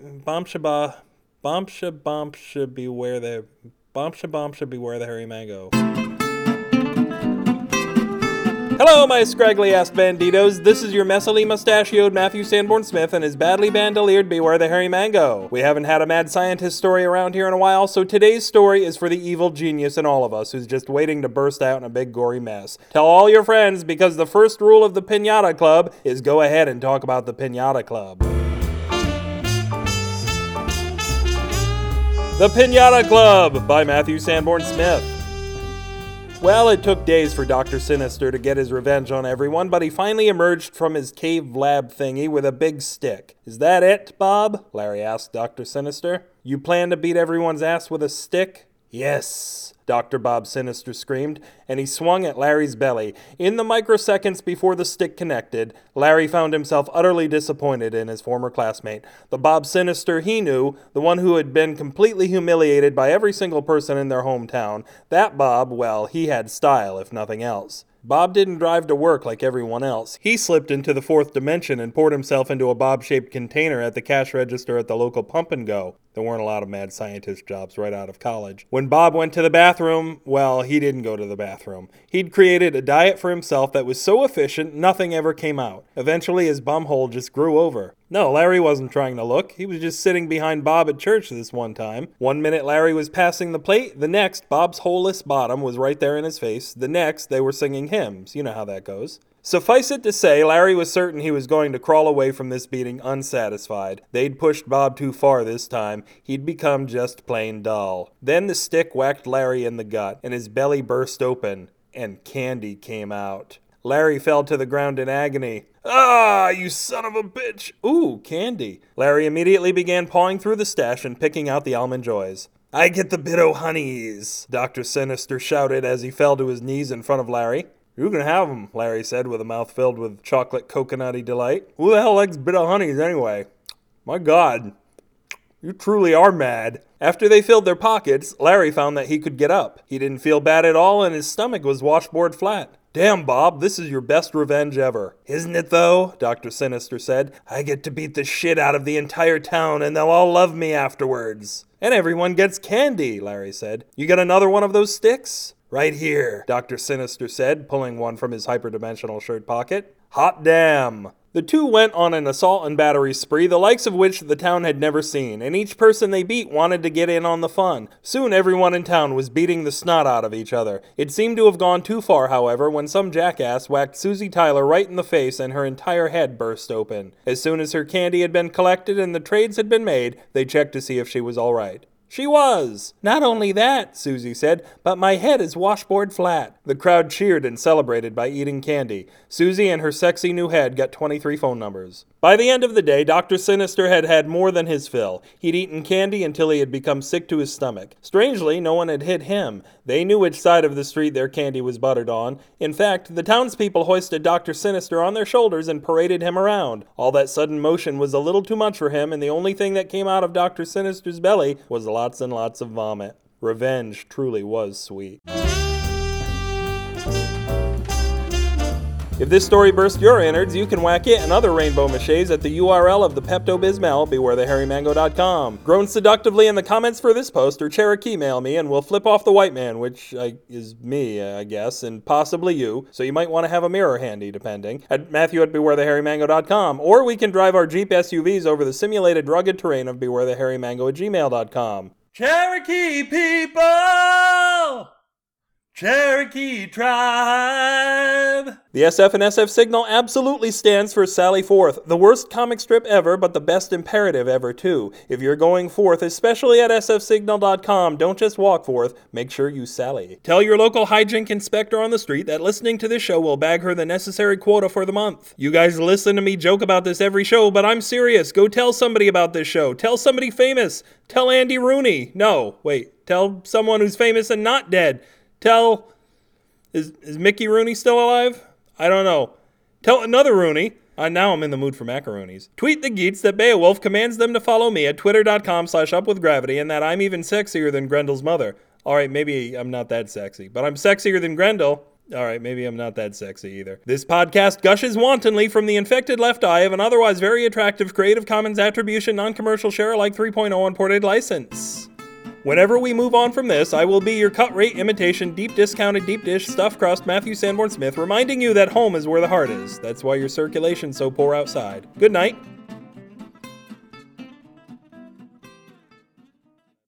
Bombshaba, bombsha, bombsha, beware the bombsha, bombsha, beware the hairy mango. Hello, my scraggly ass banditos. This is your messily mustachioed Matthew Sanborn Smith and his badly bandoliered Beware the Hairy Mango. We haven't had a mad scientist story around here in a while, so today's story is for the evil genius in all of us who's just waiting to burst out in a big gory mess. Tell all your friends because the first rule of the Pinata Club is go ahead and talk about the Pinata Club. The Pinata Club by Matthew Sanborn Smith. Well, it took days for Dr. Sinister to get his revenge on everyone, but he finally emerged from his cave lab thingy with a big stick. Is that it, Bob? Larry asked Dr. Sinister. You plan to beat everyone's ass with a stick? Yes, Dr. Bob Sinister screamed, and he swung at Larry's belly. In the microseconds before the stick connected, Larry found himself utterly disappointed in his former classmate. The Bob Sinister he knew, the one who had been completely humiliated by every single person in their hometown, that Bob, well, he had style, if nothing else. Bob didn't drive to work like everyone else. He slipped into the fourth dimension and poured himself into a bob shaped container at the cash register at the local pump and go. There weren't a lot of mad scientist jobs right out of college. When Bob went to the bathroom, well, he didn't go to the bathroom. He'd created a diet for himself that was so efficient nothing ever came out. Eventually, his bumhole just grew over. No, Larry wasn't trying to look. He was just sitting behind Bob at church this one time. One minute Larry was passing the plate, the next, Bob's holeless bottom was right there in his face. The next, they were singing hymns. You know how that goes. Suffice it to say, Larry was certain he was going to crawl away from this beating unsatisfied. They'd pushed Bob too far this time. He'd become just plain dull. Then the stick whacked Larry in the gut, and his belly burst open, and candy came out. Larry fell to the ground in agony. Ah, you son of a bitch! Ooh, candy. Larry immediately began pawing through the stash and picking out the almond joys. I get the bit o' honeys, Dr. Sinister shouted as he fell to his knees in front of Larry. You can have 'em, Larry said with a mouth filled with chocolate coconutty delight. Who the hell likes bit o' honeys anyway? My god, you truly are mad. After they filled their pockets, Larry found that he could get up. He didn't feel bad at all, and his stomach was washboard flat. Damn, Bob, this is your best revenge ever. Isn't it, though? Dr. Sinister said. I get to beat the shit out of the entire town, and they'll all love me afterwards. And everyone gets candy, Larry said. You get another one of those sticks? Right here, Dr. Sinister said, pulling one from his hyperdimensional shirt pocket. Hot damn! The two went on an assault and battery spree, the likes of which the town had never seen, and each person they beat wanted to get in on the fun. Soon everyone in town was beating the snot out of each other. It seemed to have gone too far, however, when some jackass whacked Susie Tyler right in the face and her entire head burst open. As soon as her candy had been collected and the trades had been made, they checked to see if she was all right. She was. Not only that, Susie said, but my head is washboard flat. The crowd cheered and celebrated by eating candy. Susie and her sexy new head got 23 phone numbers. By the end of the day, Dr. Sinister had had more than his fill. He'd eaten candy until he had become sick to his stomach. Strangely, no one had hit him. They knew which side of the street their candy was buttered on. In fact, the townspeople hoisted Dr. Sinister on their shoulders and paraded him around. All that sudden motion was a little too much for him, and the only thing that came out of Dr. Sinister's belly was lots and lots of vomit. Revenge truly was sweet. If this story burst your innards, you can whack it and other rainbow maches at the URL of the Pepto Bismol, bewarethehairymango.com. Grown seductively in the comments for this post or Cherokee mail me, and we'll flip off the white man, which I, is me, I guess, and possibly you, so you might want to have a mirror handy, depending, at Matthew at bewarethehairymango.com, or we can drive our Jeep SUVs over the simulated rugged terrain of bewarethehairymango at gmail.com. Cherokee people! Cherokee Tribe. The SF and SF signal absolutely stands for Sally Forth, the worst comic strip ever, but the best imperative ever, too. If you're going forth, especially at sfsignal.com, don't just walk forth, make sure you sally. Tell your local hijink inspector on the street that listening to this show will bag her the necessary quota for the month. You guys listen to me joke about this every show, but I'm serious. Go tell somebody about this show. Tell somebody famous. Tell Andy Rooney. No, wait. Tell someone who's famous and not dead. Tell is is Mickey Rooney still alive? I don't know. Tell another Rooney. Uh, now I'm in the mood for macaronis. Tweet the geets that Beowulf commands them to follow me at twitter.com slash upwithgravity and that I'm even sexier than Grendel's mother. Alright, maybe I'm not that sexy, but I'm sexier than Grendel. All right, maybe I'm not that sexy either. This podcast gushes wantonly from the infected left eye of an otherwise very attractive Creative Commons Attribution Non Commercial Share Alike 3.0 Unported license. Whenever we move on from this, I will be your cut rate imitation, deep discounted, deep dish, stuffed crust Matthew Sanborn Smith, reminding you that home is where the heart is. That's why your circulation's so poor outside. Good night.